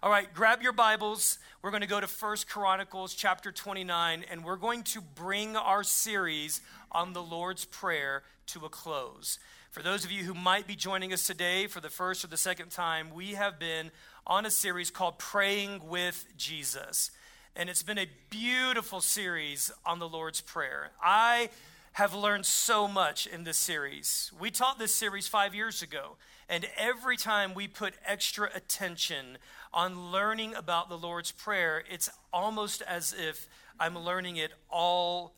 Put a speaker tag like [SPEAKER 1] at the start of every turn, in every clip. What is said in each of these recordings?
[SPEAKER 1] All right, grab your Bibles. We're going to go to First Chronicles chapter 29, and we're going to bring our series on the Lord's Prayer to a close. For those of you who might be joining us today for the first or the second time, we have been on a series called Praying with Jesus. And it's been a beautiful series on the Lord's Prayer. I have learned so much in this series. We taught this series five years ago, and every time we put extra attention on learning about the Lord's Prayer, it's almost as if I'm learning it all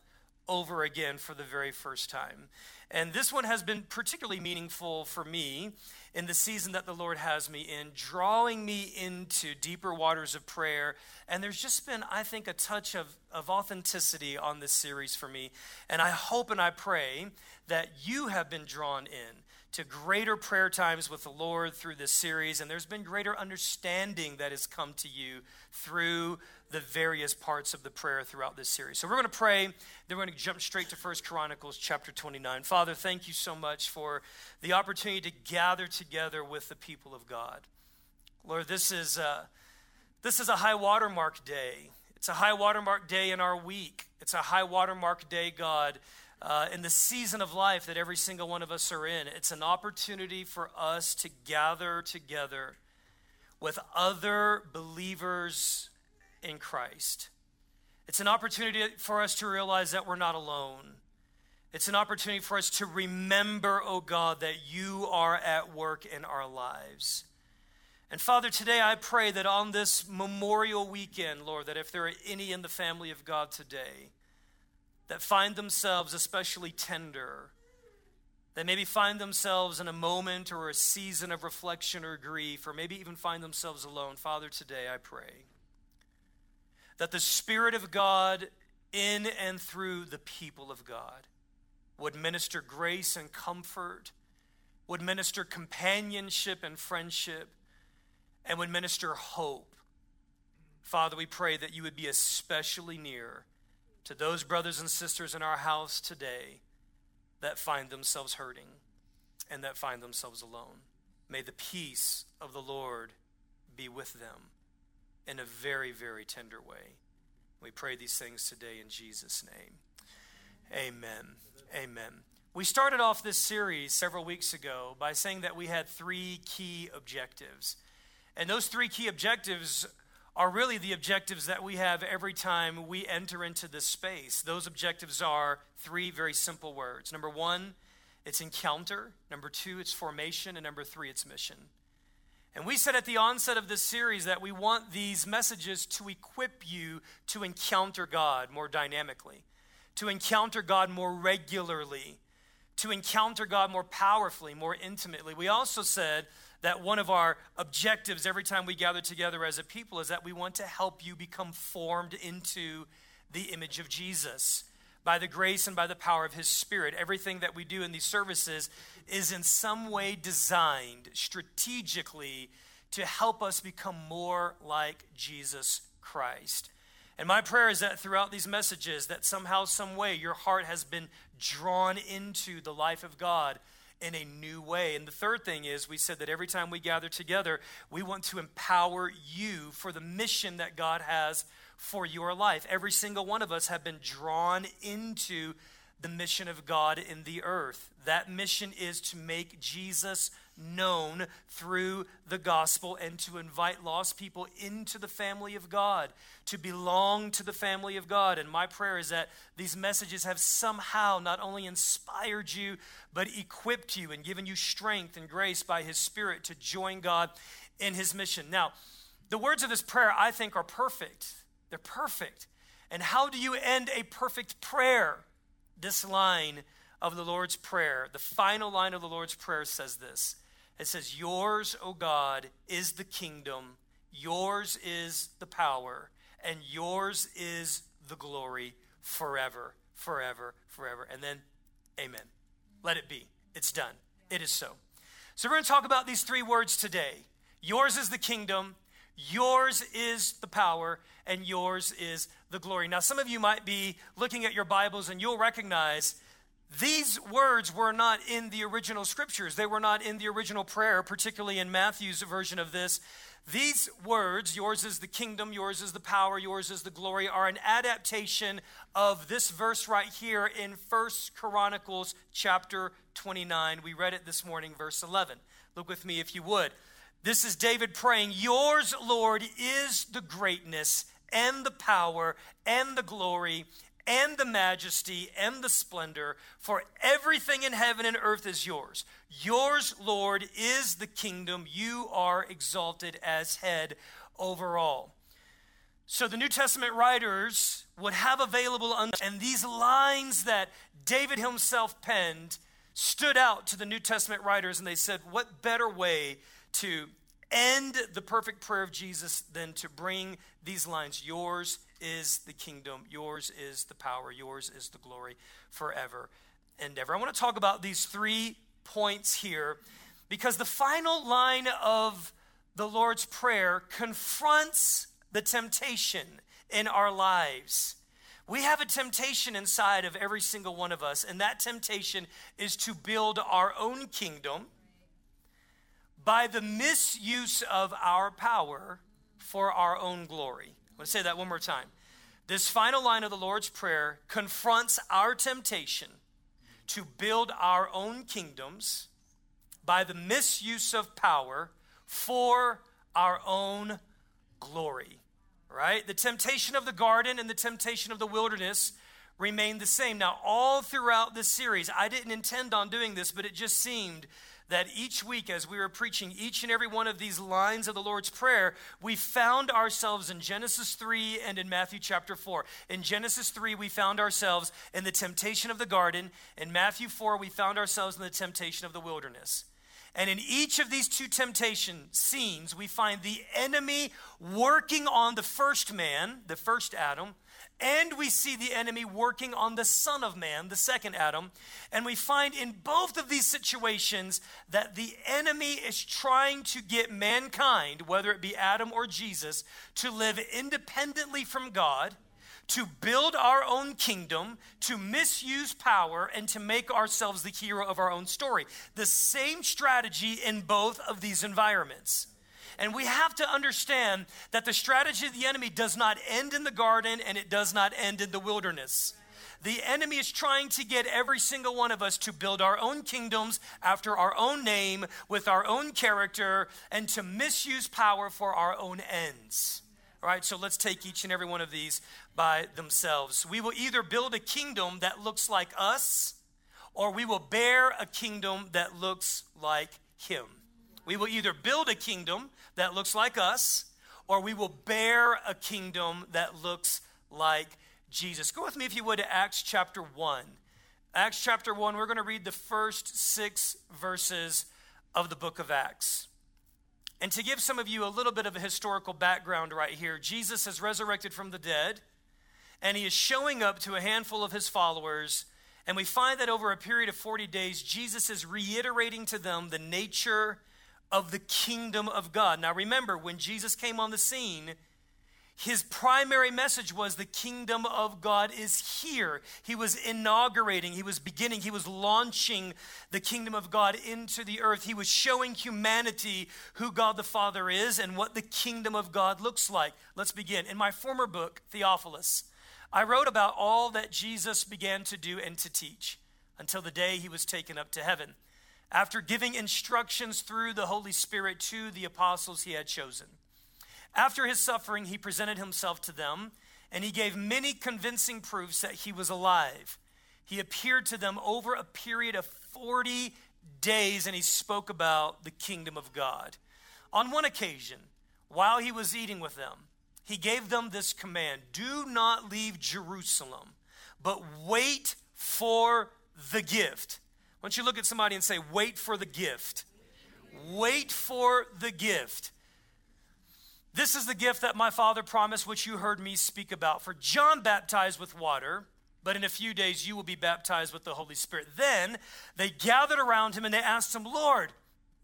[SPEAKER 1] over again for the very first time. And this one has been particularly meaningful for me in the season that the Lord has me in, drawing me into deeper waters of prayer. And there's just been, I think, a touch of, of authenticity on this series for me. And I hope and I pray that you have been drawn in to greater prayer times with the Lord through this series, and there's been greater understanding that has come to you through the various parts of the prayer throughout this series. So we're going to pray, then we're going to jump straight to First Chronicles chapter 29. Father, thank you so much for the opportunity to gather together with the people of God. Lord, this is a, this is a high watermark day. It's a high watermark day in our week. It's a high watermark day, God, uh, in the season of life that every single one of us are in. It's an opportunity for us to gather together with other believers in Christ. It's an opportunity for us to realize that we're not alone. It's an opportunity for us to remember, oh God, that you are at work in our lives. And Father, today I pray that on this memorial weekend, Lord, that if there are any in the family of God today that find themselves especially tender, that maybe find themselves in a moment or a season of reflection or grief, or maybe even find themselves alone, Father, today I pray that the Spirit of God in and through the people of God would minister grace and comfort, would minister companionship and friendship, and would minister hope. Father, we pray that you would be especially near to those brothers and sisters in our house today that find themselves hurting and that find themselves alone. May the peace of the Lord be with them in a very, very tender way. We pray these things today in Jesus' name. Amen. Amen. We started off this series several weeks ago by saying that we had three key objectives. And those three key objectives are really the objectives that we have every time we enter into this space. Those objectives are three very simple words. Number one, it's encounter. Number two, it's formation. And number three, it's mission. And we said at the onset of this series that we want these messages to equip you to encounter God more dynamically, to encounter God more regularly, to encounter God more powerfully, more intimately. We also said that one of our objectives every time we gather together as a people is that we want to help you become formed into the image of Jesus by the grace and by the power of His Spirit. Everything that we do in these services is in some way designed strategically to help us become more like Jesus Christ. And my prayer is that throughout these messages that somehow some way your heart has been drawn into the life of God in a new way. And the third thing is we said that every time we gather together, we want to empower you for the mission that God has for your life. Every single one of us have been drawn into the mission of God in the earth. That mission is to make Jesus known through the gospel and to invite lost people into the family of God, to belong to the family of God. And my prayer is that these messages have somehow not only inspired you, but equipped you and given you strength and grace by His Spirit to join God in His mission. Now, the words of this prayer, I think, are perfect. They're perfect. And how do you end a perfect prayer? This line of the Lord's Prayer, the final line of the Lord's Prayer says this It says, Yours, O God, is the kingdom, yours is the power, and yours is the glory forever, forever, forever. And then, Amen. Let it be. It's done. It is so. So, we're going to talk about these three words today. Yours is the kingdom, yours is the power, and yours is the glory. Now, some of you might be looking at your Bibles and you'll recognize these words were not in the original scriptures. They were not in the original prayer, particularly in Matthew's version of this. These words, yours is the kingdom, yours is the power, yours is the glory, are an adaptation of this verse right here in First Chronicles chapter 29. We read it this morning, verse 11. Look with me if you would. This is David praying, Yours, Lord, is the greatness and the power and the glory and the majesty and the splendor, for everything in heaven and earth is yours. Yours, Lord, is the kingdom. You are exalted as head over all. So the New Testament writers would have available, and these lines that David himself penned stood out to the New Testament writers, and they said, What better way to end the perfect prayer of Jesus than to bring these lines Yours is the kingdom, yours is the power, yours is the glory forever and ever. I want to talk about these three points here because the final line of the Lord's Prayer confronts the temptation in our lives. We have a temptation inside of every single one of us, and that temptation is to build our own kingdom by the misuse of our power for our own glory. Let's say that one more time. This final line of the Lord's Prayer confronts our temptation to build our own kingdoms by the misuse of power for our own glory. Right? The temptation of the garden and the temptation of the wilderness remain the same. Now, all throughout this series, I didn't intend on doing this, but it just seemed that each week, as we were preaching each and every one of these lines of the Lord's Prayer, we found ourselves in Genesis 3 and in Matthew chapter 4. In Genesis 3, we found ourselves in the temptation of the garden. In Matthew 4, we found ourselves in the temptation of the wilderness. And in each of these two temptation scenes, we find the enemy working on the first man, the first Adam, and we see the enemy working on the Son of Man, the second Adam. And we find in both of these situations that the enemy is trying to get mankind, whether it be Adam or Jesus, to live independently from God, to build our own kingdom, to misuse power, and to make ourselves the hero of our own story. The same strategy in both of these environments. And we have to understand that the strategy of the enemy does not end in the garden and it does not end in the wilderness. The enemy is trying to get every single one of us to build our own kingdoms after our own name, with our own character, and to misuse power for our own ends. All right, so let's take each and every one of these by themselves. We will either build a kingdom that looks like us, or we will bear a kingdom that looks like Him. We will either build a kingdom that looks like us, or we will bear a kingdom that looks like Jesus. Go with me, if you would, to Acts chapter 1. Acts chapter 1, we're going to read the first six verses of the book of Acts. And to give some of you a little bit of a historical background right here, Jesus has resurrected from the dead, and he is showing up to a handful of his followers. And we find that over a period of 40 days, Jesus is reiterating to them the nature of the kingdom of God. Now remember, when Jesus came on the scene, his primary message was the kingdom of God is here. He was inaugurating, he was beginning, he was launching the kingdom of God into the earth. He was showing humanity who God the Father is and what the kingdom of God looks like. Let's begin. In my former book, Theophilus, I wrote about all that Jesus began to do and to teach until the day he was taken up to heaven after giving instructions through the Holy Spirit to the apostles he had chosen. After his suffering, he presented himself to them, and he gave many convincing proofs that he was alive. He appeared to them over a period of 40 days, and he spoke about the kingdom of God. On one occasion, while he was eating with them, he gave them this command Do not leave Jerusalem, but wait for the gift why don't you look at somebody and say, Wait for the gift? Wait for the gift. This is the gift that my Father promised, which you heard me speak about. For John baptized with water, but in a few days you will be baptized with the Holy Spirit. Then they gathered around him and they asked him, Lord,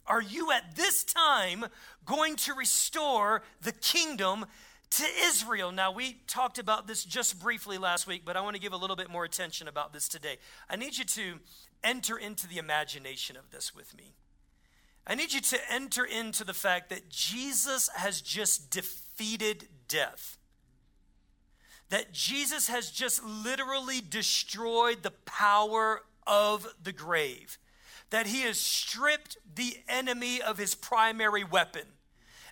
[SPEAKER 1] are you at this time going to restore the kingdom to Israel. Now, we talked about this just briefly last week, but I want to give a little bit more attention about this today. I need you to enter into the imagination of this with me. I need you to enter into the fact that Jesus has just defeated death. That Jesus has just literally destroyed the power of the grave. That he has stripped the enemy of his primary weapon.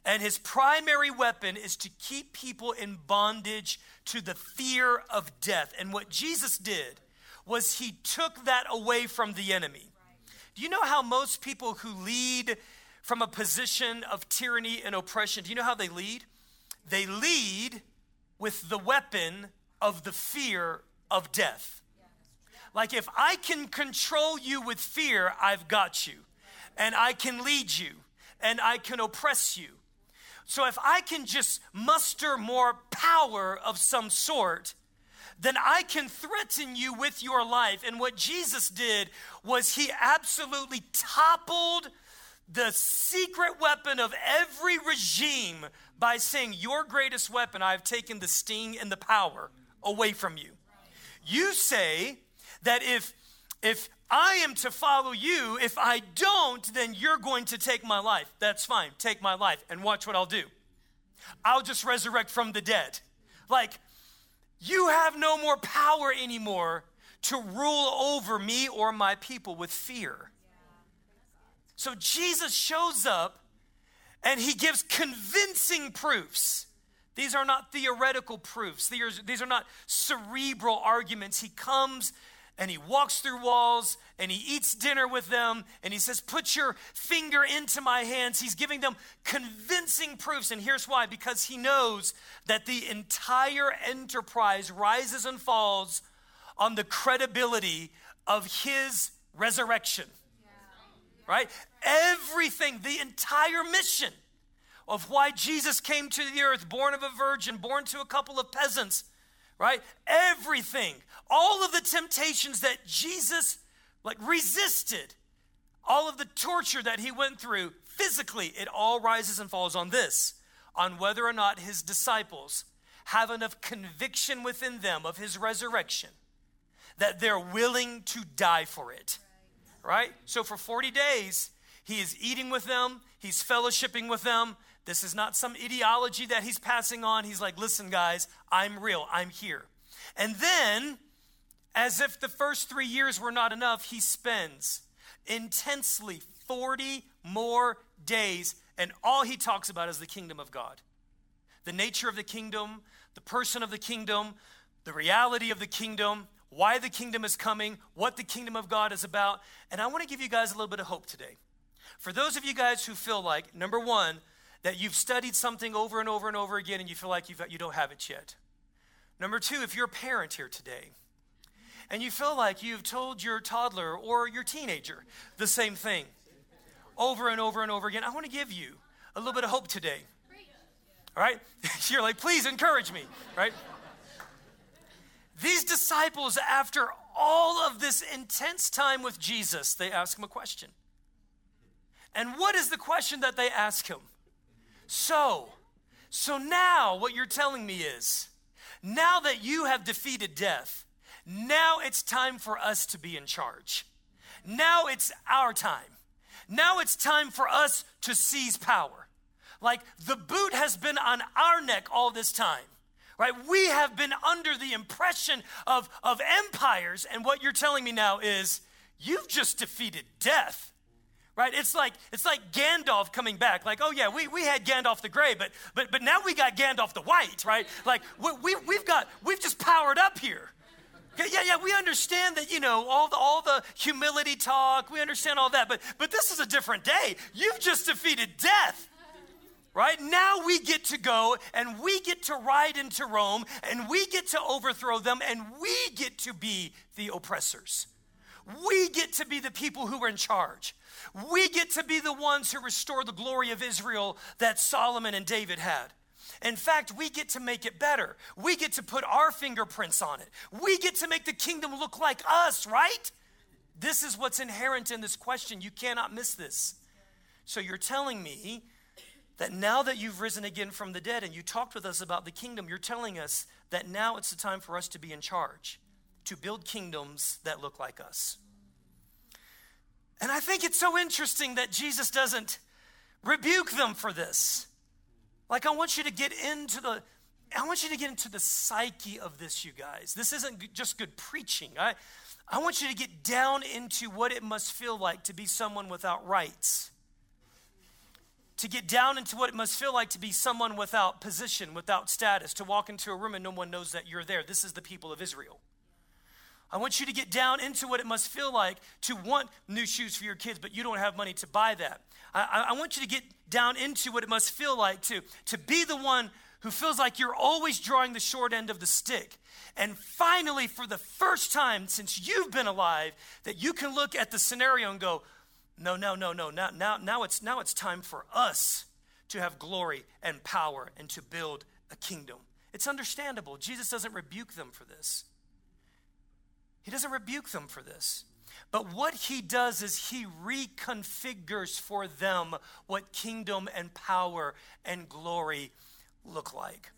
[SPEAKER 1] And his primary weapon is to keep people in bondage to the fear of death. And what Jesus did was he took that away from the enemy. Do you know how most people who lead from a position of tyranny and oppression, do you know how they lead? They lead with the weapon of the fear of death. Like if I can control you with fear, I've got you. And I can lead you and I can oppress you. So if I can just muster more power of some sort, then I can threaten you with your life. And what Jesus did was he absolutely toppled the secret weapon of every regime by saying, Your greatest weapon, I've taken the sting and the power away from you. You say that if if I am to follow you, if I don't, then you're going to take my life. That's fine. Take my life and watch what I'll do. I'll just resurrect from the dead. Like you have no more power anymore to rule over me or my people with fear. So Jesus shows up and he gives convincing proofs. These are not theoretical proofs, these are, not cerebral arguments. He comes and he walks through walls and he eats dinner with them and he says, Put your finger into my hands. He's giving them convincing proofs. And here's why because he knows that the entire enterprise rises and falls on the credibility of his resurrection. Right? Everything, the entire mission of why Jesus came to the earth, born of a virgin, born to a couple of peasants right? Everything, all of the temptations that Jesus like resisted, all of the torture that he went through physically, it all rises and falls on this, on whether or not his disciples have enough conviction within them of his resurrection that they're willing to die for it. Right? So for 40 days, he is eating with them, he's fellowshipping with them, this is not some ideology that he's passing on. He's like, listen, guys, I'm real, I'm here. And then, as if the first three years were not enough, he spends intensely 40 more days, and all he talks about is the kingdom of God the nature of the kingdom, the person of the kingdom, the reality of the kingdom, why the kingdom is coming, what the kingdom of God is about. And I want to give you guys a little bit of hope today. For those of you guys who feel like, number one, that you've studied something over and over and over again and you feel like you've, you don't have it yet. Number two, if you're a parent here today and you feel like you've told your toddler or your teenager the same thing over and over and over again, I want to give you a little bit of hope today. All right? You're like, please encourage me, right? These disciples, after all of this intense time with Jesus, they ask him a question. And what is the question that they ask him? So, so now what you're telling me is now that you have defeated death, now it's time for us to be in charge. Now it's our time. Now it's time for us to seize power. Like the boot has been on our neck all this time, right? We have been under the impression of, of empires, and what you're telling me now is you've just defeated death right it's like it's like gandalf coming back like oh yeah we, we had gandalf the gray but but but now we got gandalf the white right like we, we, we've got we've just powered up here okay, yeah yeah we understand that you know all the all the humility talk we understand all that but but this is a different day you've just defeated death right? Now we get to go and we get to ride into Rome and we get to overthrow them and we get to be the oppressors. We get to be the people who are in charge. We get to be the ones who restore the glory of Israel that Solomon and David had. In fact, we get to make it better. We get to put our fingerprints on it. We get to make the kingdom look like us, right? This is what's inherent in this question. You cannot miss this. So you're telling me that now that you've risen again from the dead and you talked with us about the kingdom, you're telling us that now it's the time for us to be in charge, to build kingdoms that look like us. And I think it's so interesting that Jesus doesn't rebuke them for this. Like, I want you to get into the. I want you to get into the psyche of this, you guys. This isn't just good preaching. I, I want you to get down into what it must feel like to be someone without rights to get down into what it must feel like to be someone without position, without status, to walk into a room and no one knows that you're there. This is the people of Israel. I want you to get down into what it must feel like to want new shoes for your kids, but you don't have money to buy that. I, I want you to get down into what it must feel like to, to be the one who feels like you're always drawing the short end of the stick. And finally, for the first time since you've been alive, that you can look at the scenario and go, no, no, no, no. Now, now, now, it's, now it's time for us to have glory and power and to build a kingdom. It's understandable. Jesus doesn't rebuke them for this. He doesn't rebuke them for this. But what he does is he reconfigures for them what kingdom and power and glory look like.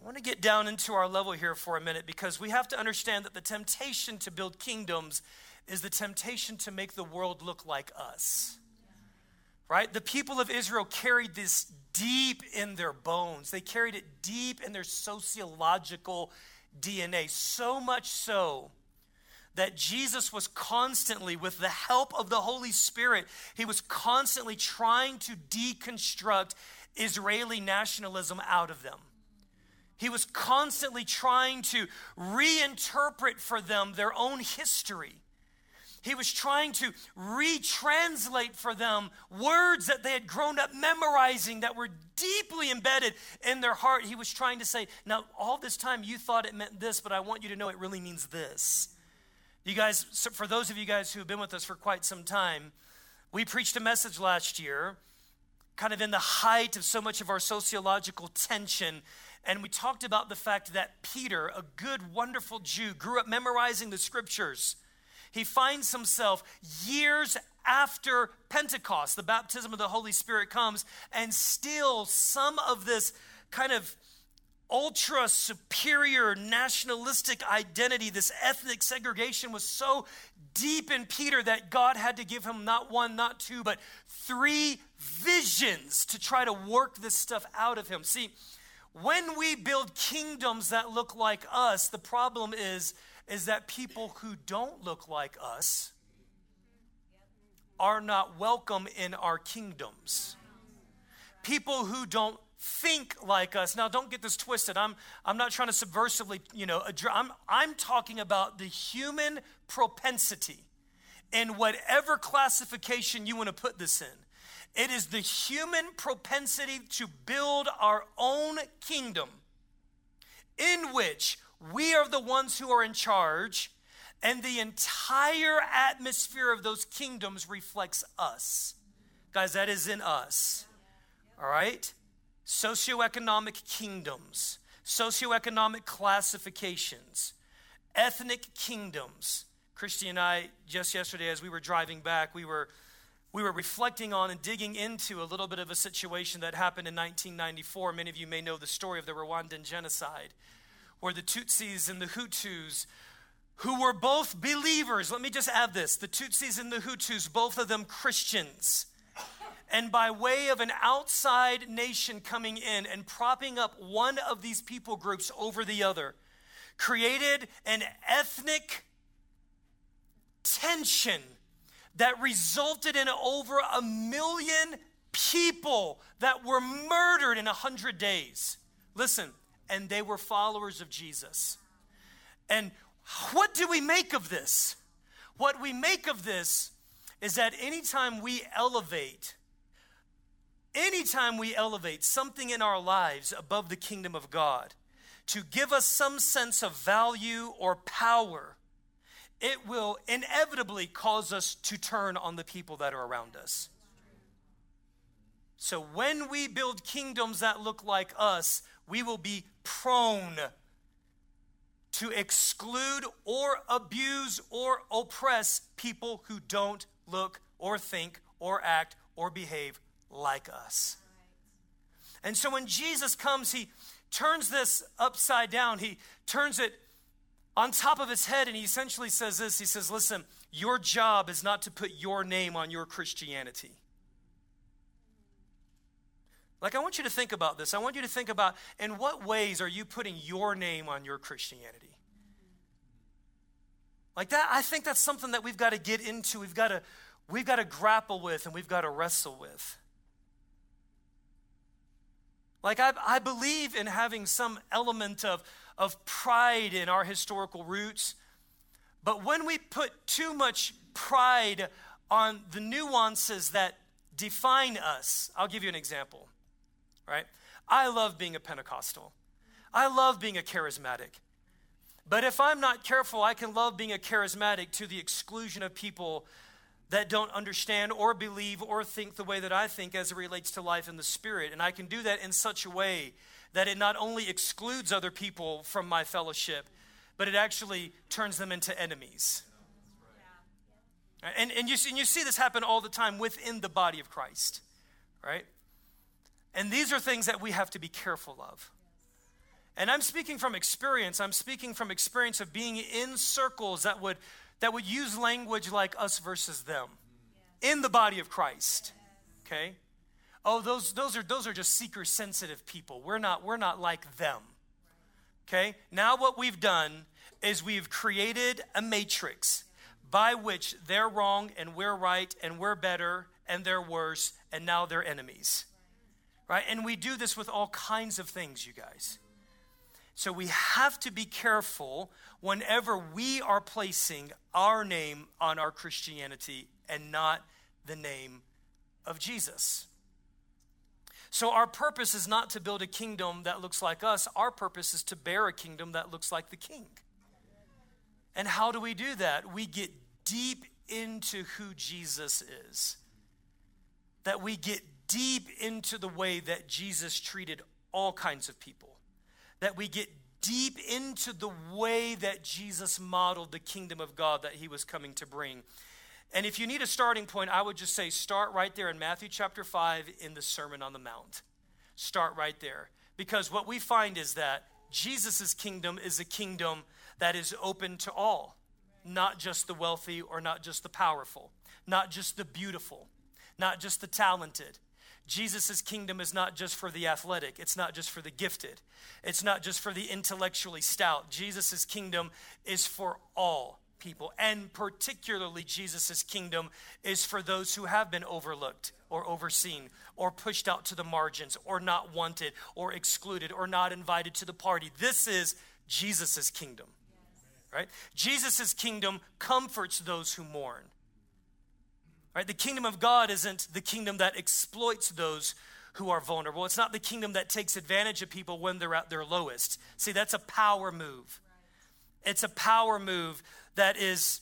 [SPEAKER 1] I want to get down into our level here for a minute because we have to understand that the temptation to build kingdoms is the temptation to make the world look like us. Right? The people of Israel carried this deep in their bones, they carried it deep in their sociological DNA, so much so that Jesus was constantly, with the help of the Holy Spirit, he was constantly trying to deconstruct Israeli nationalism out of them. He was constantly trying to reinterpret for them their own history. He was trying to retranslate for them words that they had grown up memorizing that were deeply embedded in their heart. He was trying to say, Now, all this time you thought it meant this, but I want you to know it really means this. You guys, for those of you guys who have been with us for quite some time, we preached a message last year, kind of in the height of so much of our sociological tension. And we talked about the fact that Peter, a good, wonderful Jew, grew up memorizing the scriptures he finds himself years after Pentecost, the baptism of the Holy Spirit comes, and still some of this kind of ultra superior nationalistic identity, this ethnic segregation was so deep in Peter that God had to give him not one, not two, but three visions to try to work this stuff out of him. See, when we build kingdoms that look like us, the problem is is that people who don't look like us are not welcome in our kingdoms. People who don't think like us. Now, don't get this twisted. I'm, I'm not trying to subversively, you know, I'm, I'm talking about the human propensity in whatever classification you want to put this in. It is the human propensity to build our own kingdom in which we are the ones who are in charge, and the entire atmosphere of those kingdoms reflects us. Guys, that is in us. All right? Socioeconomic kingdoms, socioeconomic classifications, ethnic kingdoms. Christy and I, just yesterday, as we were driving back, we were we were reflecting on and digging into a little bit of a situation that happened in 1994. Many of you may know the story of the Rwandan genocide where the Tutsis and the Hutus, who were both believers. Let me just add this the Tutsis and the Hutus, both of them Christians. And by way of an outside nation coming in and propping up one of these people groups over the other, created an ethnic tension that resulted in over a million people that were murdered in a hundred days. Listen, and they were followers of Jesus. And what do we make of this? What we make of this is that anytime we elevate, anytime we elevate something in our lives above the kingdom of God to give us some sense of value or power, it will inevitably cause us to turn on the people that are around us. So when we build kingdoms that look like us, we will be prone to exclude or abuse or oppress people who don't look or think or act or behave like us. And so when Jesus comes, he turns this upside down. He turns it on top of his head, and he essentially says this He says, Listen, your job is not to put your name on your Christianity. Like, I want you to think about this. I want you to think about in what ways are you putting your name on your Christianity? Like that, I think that's something that we've got to get into. We've got to, we've got to grapple with and we've got to wrestle with. Like, I, I believe in having some element of, of pride in our historical roots, but when we put too much pride on the nuances that define us, I'll give you an example, right? I love being a Pentecostal, I love being a charismatic. But if I'm not careful, I can love being a charismatic to the exclusion of people that don't understand or believe or think the way that I think as it relates to life in the Spirit. And I can do that in such a way that it not only excludes other people from my fellowship, but it actually turns them into enemies. And, and, you, and you see this happen all the time within the body of Christ, right? And these are things that we have to be careful of. And I'm speaking from experience. I'm speaking from experience of being in circles that would that would use language like us versus them in the body of Christ. Okay? Oh, those, those, are, those are just seeker sensitive people. We're not, we're not like them. Okay? Now, what we've done is we've created a matrix by which they're wrong and we're right and we're better and they're worse and now they're enemies. Right? And we do this with all kinds of things, you guys. So we have to be careful whenever we are placing our name on our Christianity and not the name of Jesus. So, our purpose is not to build a kingdom that looks like us. Our purpose is to bear a kingdom that looks like the king. And how do we do that? We get deep into who Jesus is. That we get deep into the way that Jesus treated all kinds of people that we get deep into the way that Jesus modeled the kingdom of God that he was coming to bring. And if you need a starting point, I would just say start right there in Matthew chapter 5 in the Sermon on the Mount. Start right there. Because what we find is that Jesus' kingdom is a kingdom that is open to all, not just the wealthy or not just the powerful, not just the beautiful, not just the talented, Jesus' kingdom is not just for the athletic, it's not just for the gifted, it's not just for the intellectually stout. Jesus' kingdom is for all people, and particularly Jesus' kingdom is for those who have been overlooked or overseen or pushed out to the margins or not wanted or excluded or not invited to the party. This is Jesus' kingdom. Right? Jesus' kingdom comforts those who mourn. Right? The kingdom of God isn't the kingdom that exploits those who are vulnerable. It's not the kingdom that takes advantage of people when they're at their lowest. See, that's a power move. It's a power move that is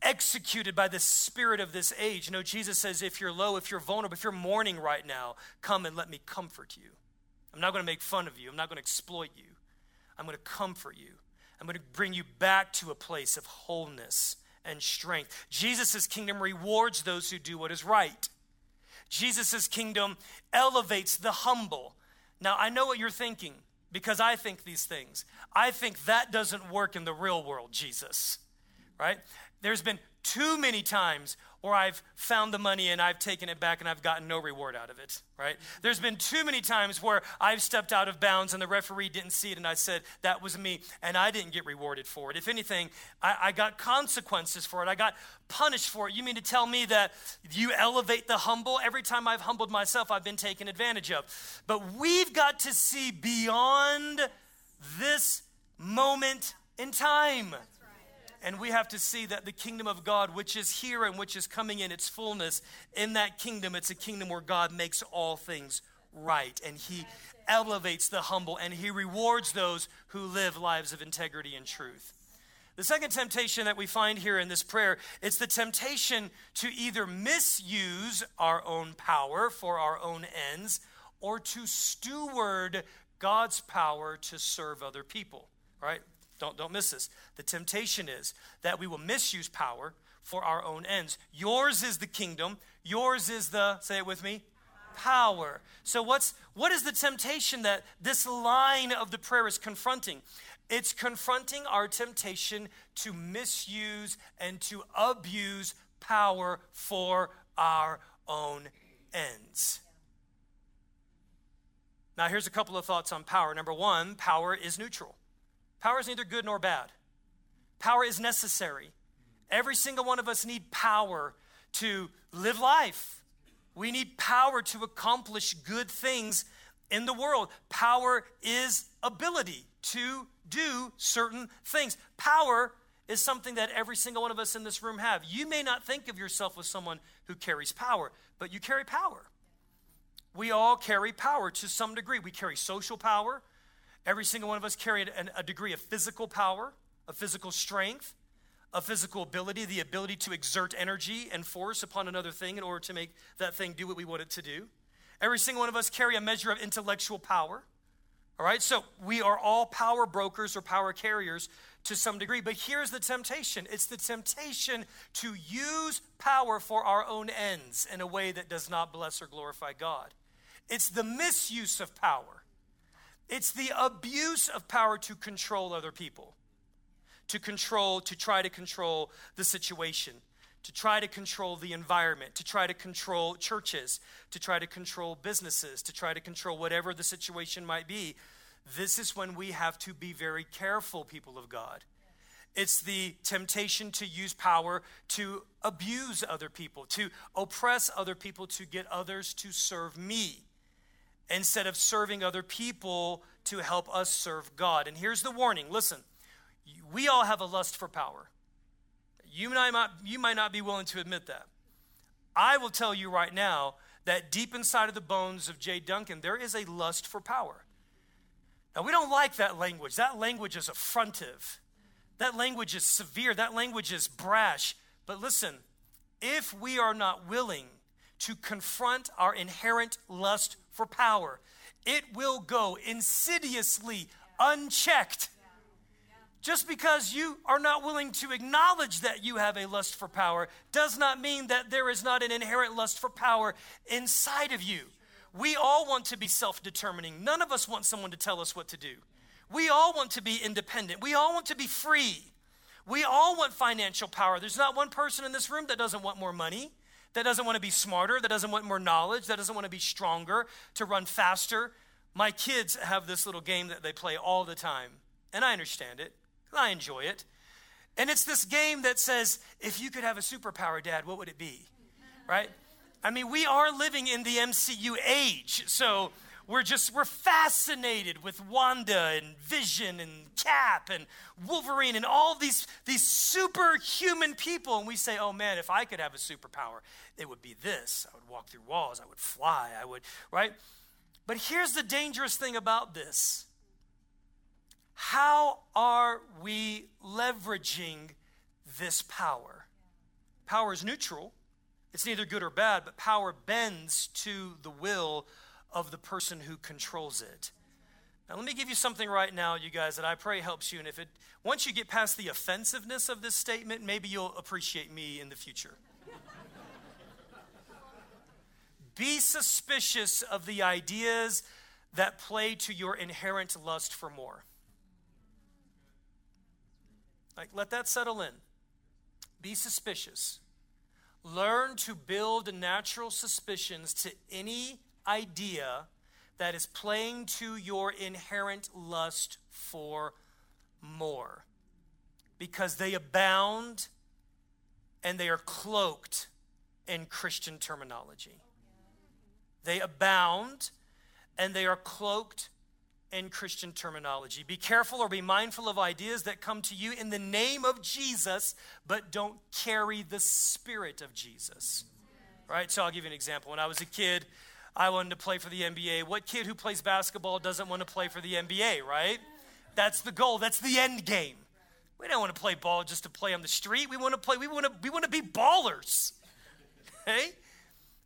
[SPEAKER 1] executed by the spirit of this age. You know, Jesus says, if you're low, if you're vulnerable, if you're mourning right now, come and let me comfort you. I'm not going to make fun of you. I'm not going to exploit you. I'm going to comfort you. I'm going to bring you back to a place of wholeness and strength. Jesus' kingdom rewards those who do what is right. Jesus' kingdom elevates the humble. Now, I know what you're thinking because I think these things. I think that doesn't work in the real world, Jesus, right? There's been too many times where I've found the money and I've taken it back and I've gotten no reward out of it, right? There's been too many times where I've stepped out of bounds and the referee didn't see it and I said, that was me, and I didn't get rewarded for it. If anything, I, I got consequences for it. I got punished for it. You mean to tell me that you elevate the humble? Every time I've humbled myself, I've been taken advantage of. But we've got to see beyond this moment in time. And we have to see that the kingdom of God, which is here and which is coming in its fullness, in that kingdom, it's a kingdom where God makes all things right. And He elevates the humble and He rewards those who live lives of integrity and truth. The second temptation that we find here in this prayer, it's the temptation to either misuse our own power for our own ends or to steward God's power to serve other people, right? Don't, don't miss this. The temptation is that we will misuse power for our own ends. Yours is the kingdom. Yours is the, say it with me, power. So what's what is the temptation that this line of the prayer is confronting? It's confronting our temptation to misuse and to abuse power for our own ends. Now, here's a couple of thoughts on power. Number one, power is neutral. Power is neither good nor bad. Power is necessary. Every single one of us need power to live life. We need power to accomplish good things in the world. Power is ability to do certain things. Power is something that every single one of us in this room have. You may not think of yourself as someone who carries power, but you carry power. We all carry power to some degree. We carry social power. Every single one of us carry a degree of physical power, of physical strength, of physical ability, the ability to exert energy and force upon another thing in order to make that thing do what we want it to do. Every single one of us carry a measure of intellectual power. All right, so we are all power brokers or power carriers to some degree. But here's the temptation it's the temptation to use power for our own ends in a way that does not bless or glorify God. It's the misuse of power, it's the abuse of power to control other people, to control, to try to control the situation to try to control the environment, to try to control churches, to try to control businesses, to try to control whatever the situation might be. This is when we have to be very careful, people of God. It's the temptation to use power to abuse other people, to oppress other people, to get others to serve me instead of serving other people to help us serve God. And here's the warning listen, we all have a lust for power. You might, you might not be willing to admit that. I will tell you right now that deep inside of the bones of Jay Duncan, there is a lust for power. Now, we don't like that language. That language is affrontive. That language is severe. That language is brash. But listen, if we are not willing to confront our inherent lust for power, it will go insidiously unchecked just because you are not willing to acknowledge that you have a lust for power does not mean that there is not an inherent lust for power inside of you. We all want to be self determining. None of us want someone to tell us what to do. We all want to be independent. We all want to be free. We all want financial power. There's not one person in this room that doesn't want more money, that doesn't want to be smarter, that doesn't want more knowledge, that doesn't want to be stronger, to run faster. My kids have this little game that they play all the time, and I understand it. I enjoy it. And it's this game that says, if you could have a superpower, Dad, what would it be? Right? I mean, we are living in the MCU age. So we're just, we're fascinated with Wanda and Vision and Cap and Wolverine and all these, these superhuman people. And we say, oh man, if I could have a superpower, it would be this. I would walk through walls, I would fly, I would, right? But here's the dangerous thing about this how are we leveraging this power? Power is neutral, it's neither good or bad, but power bends to the will of the person who controls it. Now, let me give you something right now, you guys, that I pray helps you. And if it, once you get past the offensiveness of this statement, maybe you'll appreciate me in the future. Be suspicious of the ideas that play to your inherent lust for more. Like, let that settle in. Be suspicious. Learn to build natural suspicions to any idea that is playing to your inherent lust for more. Because they abound and they are cloaked in Christian terminology. They abound and they are cloaked in Christian terminology. Be careful or be mindful of ideas that come to you in the name of Jesus, but don't carry the spirit of Jesus. Right? So I'll give you an example. When I was a kid, I wanted to play for the NBA. What kid who plays basketball doesn't want to play for the NBA, right? That's the goal. That's the end game. We don't want to play ball just to play on the street. We want to play, we want to, we want to be ballers. Okay?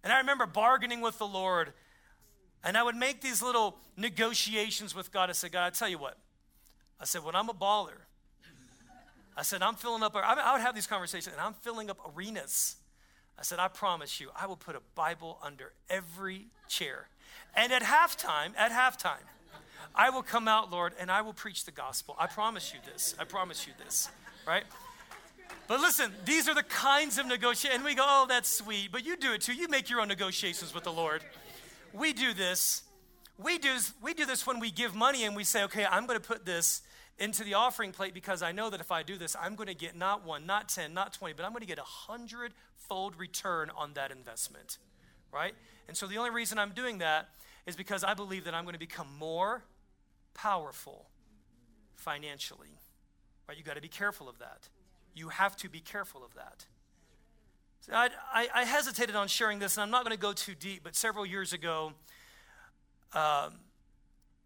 [SPEAKER 1] And I remember bargaining with the Lord and I would make these little negotiations with God. I said, God, I tell you what. I said, when I'm a baller, I said, I'm filling up, I would have these conversations, and I'm filling up arenas. I said, I promise you, I will put a Bible under every chair. And at halftime, at halftime, I will come out, Lord, and I will preach the gospel. I promise you this. I promise you this, right? But listen, these are the kinds of negotiations. And we go, oh, that's sweet. But you do it too. You make your own negotiations with the Lord. We do this. We do, we do this when we give money and we say, okay, I'm going to put this into the offering plate because I know that if I do this, I'm going to get not one, not 10, not 20, but I'm going to get a hundredfold return on that investment, right? And so the only reason I'm doing that is because I believe that I'm going to become more powerful financially, right? You got to be careful of that. You have to be careful of that. So I, I, I, hesitated on sharing this, and I'm not going to go too deep, but several years ago, um,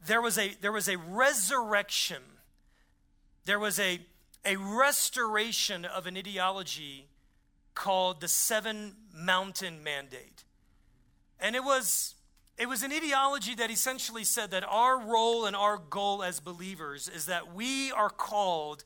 [SPEAKER 1] there, was a, there was a resurrection, there was a, a restoration of an ideology called the Seven Mountain Mandate. And it was, it was an ideology that essentially said that our role and our goal as believers is that we are called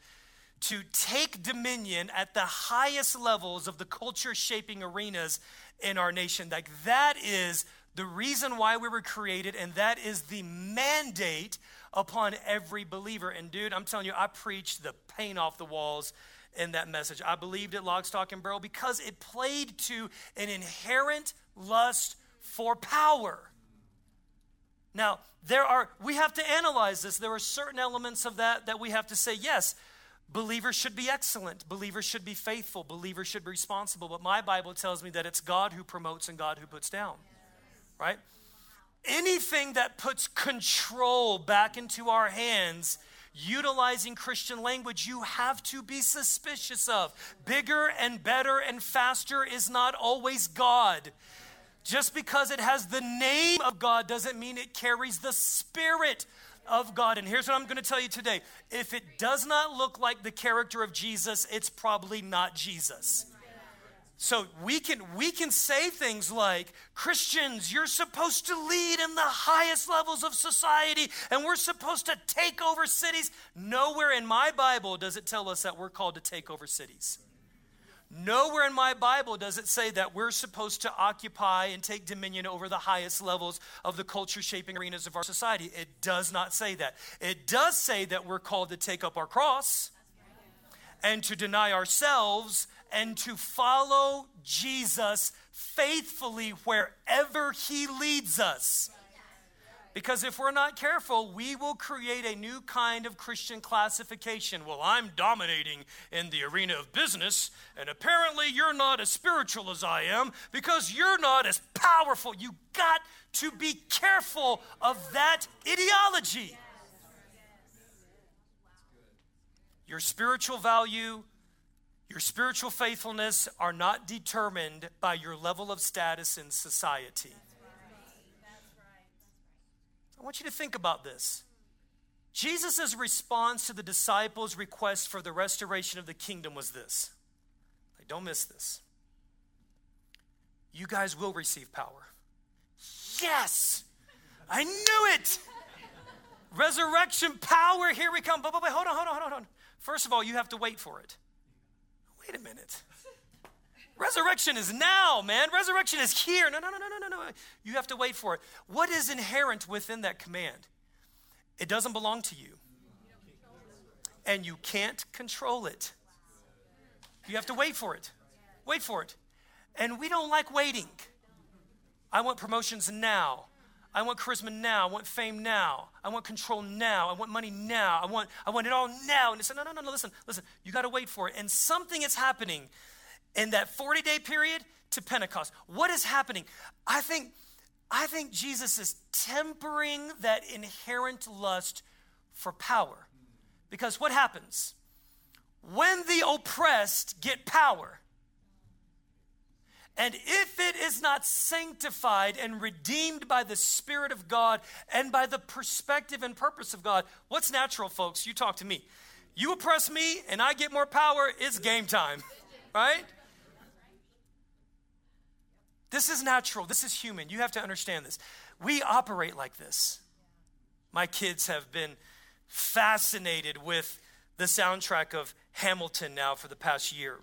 [SPEAKER 1] to take dominion at the highest levels of the culture shaping arenas in our nation. Like that is the reason why we were created, and that is the mandate upon every believer. And dude, I'm telling you, I preached the paint off the walls in that message. I believed it, lock, stock, and barrel, because it played to an inherent lust for power. Now, there are, we have to analyze this. There are certain elements of that that we have to say, yes, Believers should be excellent. Believers should be faithful. Believers should be responsible. But my Bible tells me that it's God who promotes and God who puts down. Right? Anything that puts control back into our hands, utilizing Christian language, you have to be suspicious of. Bigger and better and faster is not always God. Just because it has the name of God doesn't mean it carries the spirit of God. And here's what I'm going to tell you today if it does not look like the character of Jesus, it's probably not Jesus. So we can we can say things like Christians you're supposed to lead in the highest levels of society and we're supposed to take over cities. Nowhere in my Bible does it tell us that we're called to take over cities. Nowhere in my Bible does it say that we're supposed to occupy and take dominion over the highest levels of the culture shaping arenas of our society. It does not say that. It does say that we're called to take up our cross and to deny ourselves and to follow Jesus faithfully wherever he leads us. Because if we're not careful, we will create a new kind of Christian classification. Well, I'm dominating in the arena of business, and apparently you're not as spiritual as I am because you're not as powerful. You got to be careful of that ideology. Your spiritual value, your spiritual faithfulness are not determined by your level of status in society. I want you to think about this. Jesus' response to the disciples' request for the restoration of the kingdom was this. Like, don't miss this. You guys will receive power. Yes! I knew it! Resurrection power, here we come. But, but wait, hold on, hold on, hold on. First of all, you have to wait for it. Wait a minute. Resurrection is now, man. Resurrection is here. No, no, no, no, no, no, no. You have to wait for it. What is inherent within that command? It doesn't belong to you. And you can't control it. You have to wait for it. Wait for it. And we don't like waiting. I want promotions now. I want charisma now. I want fame now. I want control now. I want money now. I want, I want it all now. And they said, no, no, no, no, listen, listen. You got to wait for it. And something is happening in that 40 day period to Pentecost. What is happening? I think, I think Jesus is tempering that inherent lust for power. Because what happens? When the oppressed get power, and if it is not sanctified and redeemed by the Spirit of God and by the perspective and purpose of God, what's natural, folks? You talk to me. You oppress me and I get more power, it's game time, right? This is natural. This is human. You have to understand this. We operate like this. My kids have been fascinated with the soundtrack of Hamilton now for the past year.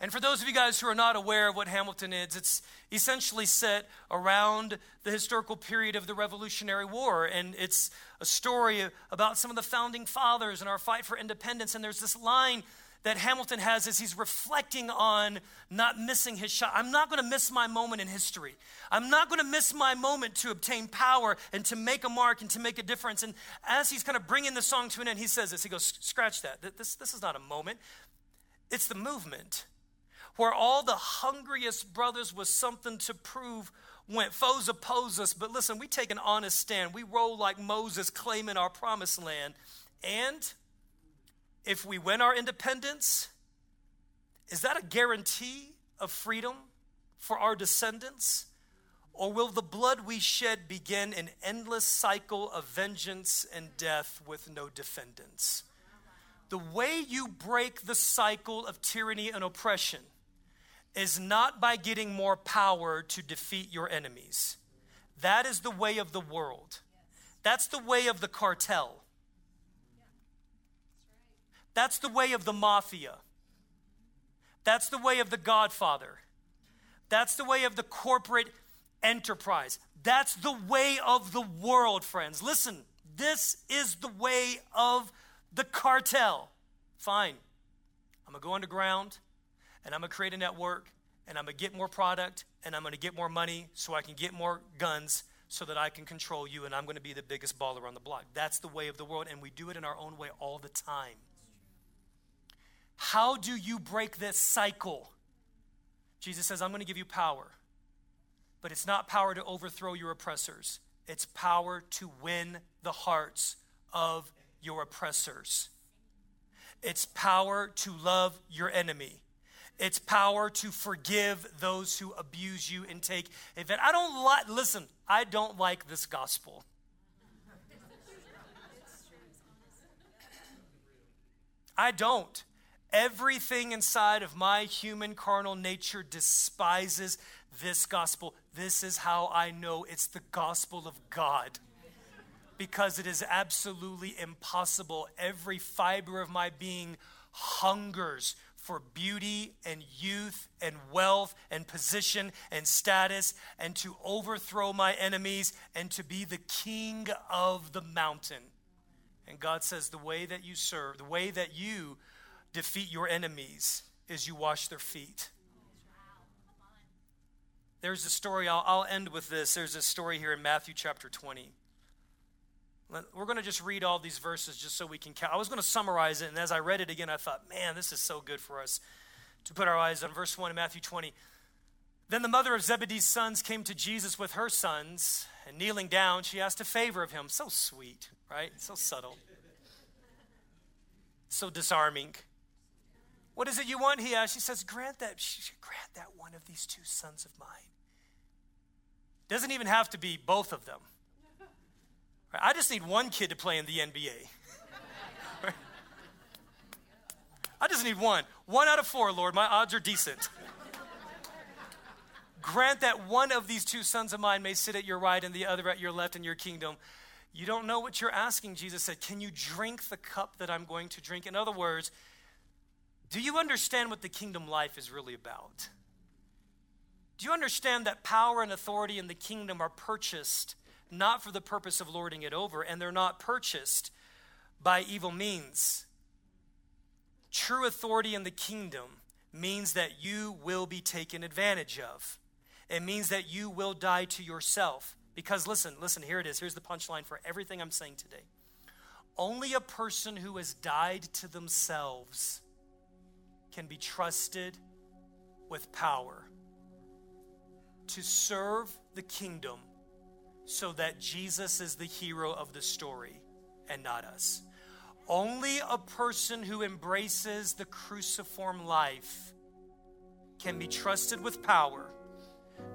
[SPEAKER 1] And for those of you guys who are not aware of what Hamilton is, it's essentially set around the historical period of the Revolutionary War. And it's a story about some of the founding fathers and our fight for independence. And there's this line that Hamilton has as he's reflecting on not missing his shot. I'm not going to miss my moment in history. I'm not going to miss my moment to obtain power and to make a mark and to make a difference. And as he's kind of bringing the song to an end, he says this. He goes, Scratch that. This, this is not a moment, it's the movement where all the hungriest brothers with something to prove went. Foes oppose us, but listen, we take an honest stand. We roll like Moses claiming our promised land. And if we win our independence, is that a guarantee of freedom for our descendants? Or will the blood we shed begin an endless cycle of vengeance and death with no defendants? The way you break the cycle of tyranny and oppression is not by getting more power to defeat your enemies. That is the way of the world. That's the way of the cartel. That's the way of the mafia. That's the way of the godfather. That's the way of the corporate enterprise. That's the way of the world, friends. Listen, this is the way of the cartel. Fine. I'm going to go underground and I'm going to create a network and I'm going to get more product and I'm going to get more money so I can get more guns so that I can control you and I'm going to be the biggest baller on the block. That's the way of the world and we do it in our own way all the time. How do you break this cycle? Jesus says, I'm going to give you power, but it's not power to overthrow your oppressors, it's power to win the hearts of your oppressors. It's power to love your enemy. It's power to forgive those who abuse you and take advantage. I don't like, listen, I don't like this gospel. I don't. Everything inside of my human carnal nature despises this gospel. This is how I know it's the gospel of God. Because it is absolutely impossible. Every fiber of my being hungers for beauty and youth and wealth and position and status and to overthrow my enemies and to be the king of the mountain. And God says, the way that you serve, the way that you defeat your enemies is you wash their feet. There's a story, I'll, I'll end with this. There's a story here in Matthew chapter 20. We're going to just read all these verses just so we can count. I was going to summarize it, and as I read it again, I thought, man, this is so good for us to put our eyes on. Verse 1 in Matthew 20. Then the mother of Zebedee's sons came to Jesus with her sons, and kneeling down, she asked a favor of him. So sweet, right? So subtle. So disarming. What is it you want? He asked. She says, Grant that, she grant that one of these two sons of mine. Doesn't even have to be both of them. I just need one kid to play in the NBA. I just need one. One out of four, Lord. My odds are decent. Grant that one of these two sons of mine may sit at your right and the other at your left in your kingdom. You don't know what you're asking, Jesus said. Can you drink the cup that I'm going to drink? In other words, do you understand what the kingdom life is really about? Do you understand that power and authority in the kingdom are purchased not for the purpose of lording it over, and they're not purchased by evil means? True authority in the kingdom means that you will be taken advantage of. It means that you will die to yourself. Because listen, listen, here it is. Here's the punchline for everything I'm saying today. Only a person who has died to themselves can be trusted with power to serve the kingdom so that Jesus is the hero of the story and not us. Only a person who embraces the cruciform life can be trusted with power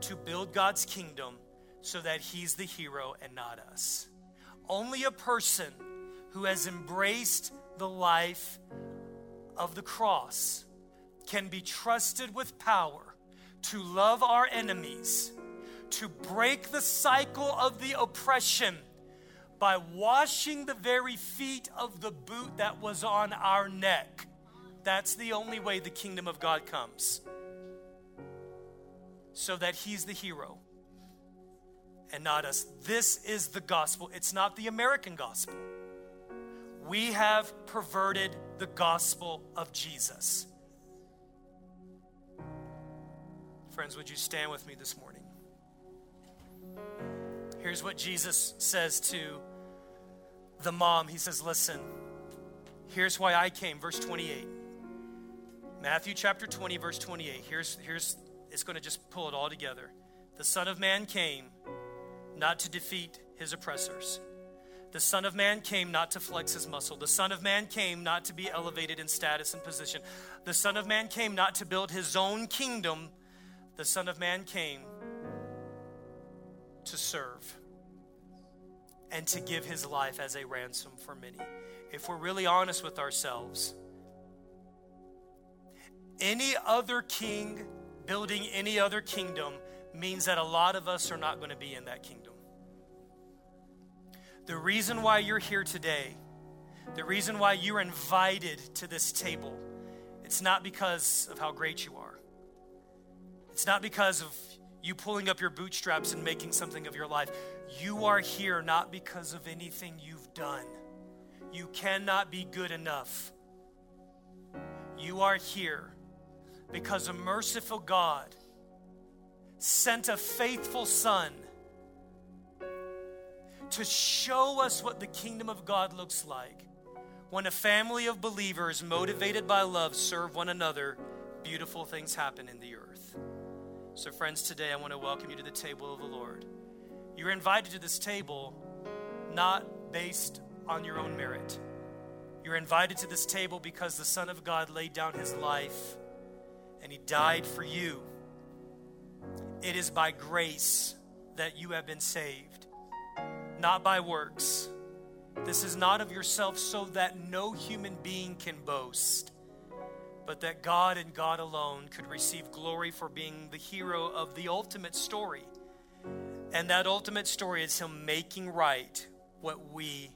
[SPEAKER 1] to build God's kingdom so that he's the hero and not us. Only a person who has embraced the life of the cross can be trusted with power to love our enemies, to break the cycle of the oppression by washing the very feet of the boot that was on our neck. That's the only way the kingdom of God comes. So that he's the hero and not us. This is the gospel. It's not the American gospel. We have perverted the gospel of Jesus. Friends, would you stand with me this morning? Here's what Jesus says to the mom. He says, Listen, here's why I came. Verse 28. Matthew chapter 20, verse 28. Here's, here's it's going to just pull it all together. The Son of Man came not to defeat his oppressors. The Son of Man came not to flex his muscle. The Son of Man came not to be elevated in status and position. The Son of Man came not to build his own kingdom. The Son of Man came to serve and to give his life as a ransom for many. If we're really honest with ourselves, any other king building any other kingdom means that a lot of us are not going to be in that kingdom. The reason why you're here today, the reason why you're invited to this table, it's not because of how great you are. It's not because of you pulling up your bootstraps and making something of your life. You are here not because of anything you've done. You cannot be good enough. You are here because a merciful God sent a faithful Son to show us what the kingdom of God looks like. When a family of believers, motivated by love, serve one another, beautiful things happen in the earth. So, friends, today I want to welcome you to the table of the Lord. You're invited to this table not based on your own merit. You're invited to this table because the Son of God laid down his life and he died for you. It is by grace that you have been saved, not by works. This is not of yourself, so that no human being can boast, but that God and God alone could receive glory for being the hero of the ultimate story. And that ultimate story is Him making right what we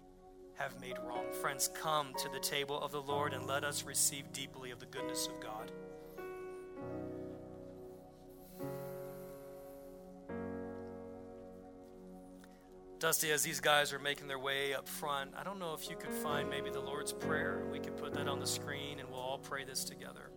[SPEAKER 1] have made wrong. Friends, come to the table of the Lord and let us receive deeply of the goodness of God. Dusty, as these guys are making their way up front, I don't know if you could find maybe the Lord's Prayer. We could put that on the screen and we'll all pray this together.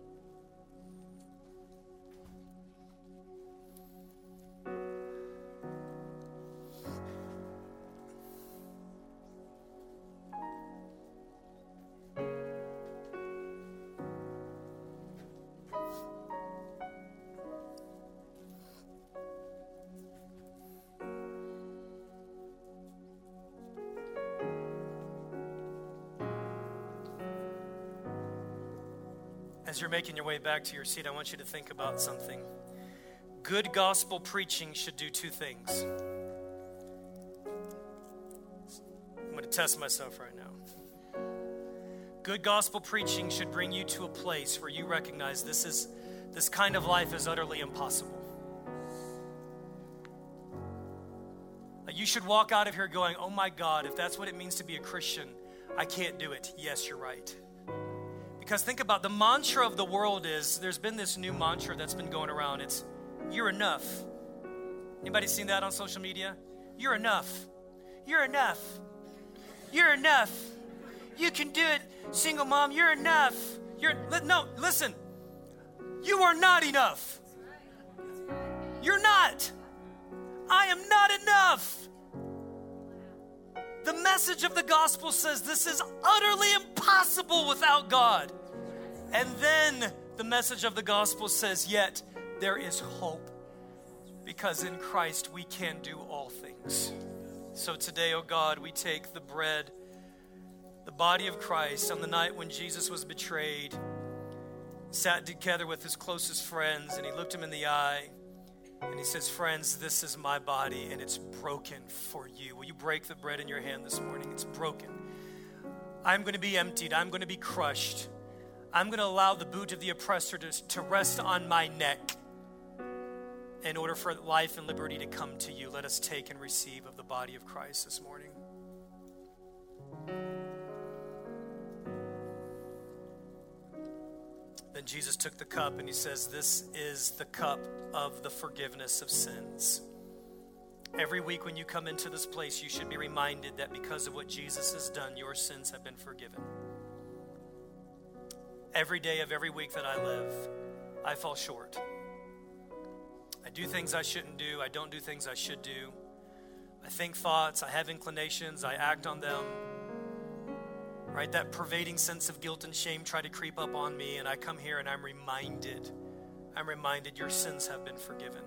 [SPEAKER 1] As you're making your way back to your seat, I want you to think about something. Good gospel preaching should do two things. I'm going to test myself right now. Good gospel preaching should bring you to a place where you recognize this is this kind of life is utterly impossible. You should walk out of here going, "Oh my God, if that's what it means to be a Christian, I can't do it." Yes, you're right. Because think about the mantra of the world is there's been this new mantra that's been going around. It's you're enough. Anybody seen that on social media? You're enough. You're enough. You're enough. You can do it, single mom. You're enough. You're no, listen. You are not enough. You're not. I am not enough. The message of the gospel says this is utterly impossible without God. And then the message of the gospel says, Yet there is hope because in Christ we can do all things. So today, oh God, we take the bread, the body of Christ, on the night when Jesus was betrayed, sat together with his closest friends, and he looked him in the eye. And he says, Friends, this is my body, and it's broken for you. Will you break the bread in your hand this morning? It's broken. I'm going to be emptied. I'm going to be crushed. I'm going to allow the boot of the oppressor to, to rest on my neck in order for life and liberty to come to you. Let us take and receive of the body of Christ this morning. Then Jesus took the cup and he says, This is the cup of the forgiveness of sins. Every week when you come into this place, you should be reminded that because of what Jesus has done, your sins have been forgiven. Every day of every week that I live, I fall short. I do things I shouldn't do, I don't do things I should do. I think thoughts, I have inclinations, I act on them. Right? That pervading sense of guilt and shame try to creep up on me, and I come here and I'm reminded, I'm reminded your sins have been forgiven.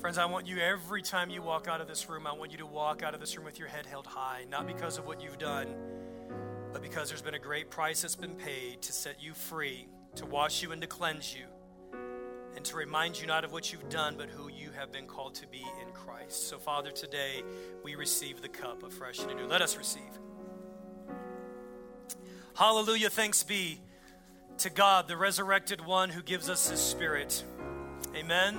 [SPEAKER 1] Friends, I want you every time you walk out of this room, I want you to walk out of this room with your head held high, not because of what you've done, but because there's been a great price that's been paid to set you free, to wash you and to cleanse you, and to remind you not of what you've done, but who you have been called to be in Christ. So, Father, today we receive the cup of fresh and new. Let us receive. Hallelujah. Thanks be to God, the resurrected one who gives us his spirit. Amen.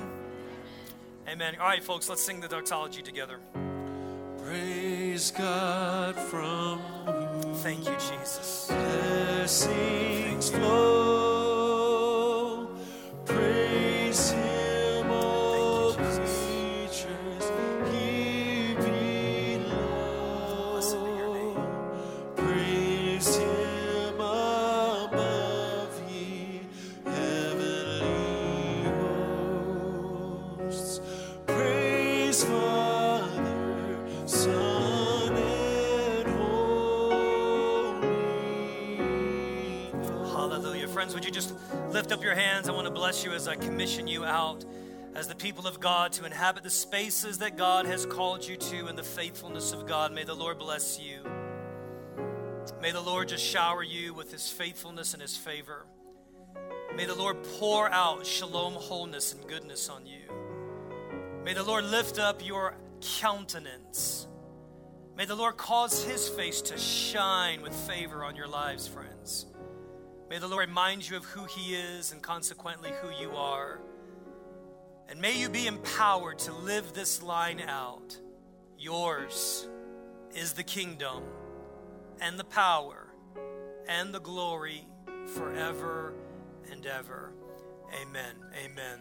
[SPEAKER 1] Amen. All right, folks, let's sing the doxology together.
[SPEAKER 2] Praise God from
[SPEAKER 1] Thank you, Jesus. Lift up your hands? I want to bless you as I commission you out as the people of God to inhabit the spaces that God has called you to in the faithfulness of God. May the Lord bless you. May the Lord just shower you with his faithfulness and his favor. May the Lord pour out shalom, wholeness, and goodness on you. May the Lord lift up your countenance. May the Lord cause his face to shine with favor on your lives, friends. May the Lord remind you of who He is and consequently who you are. And may you be empowered to live this line out. Yours is the kingdom and the power and the glory forever and ever. Amen. Amen.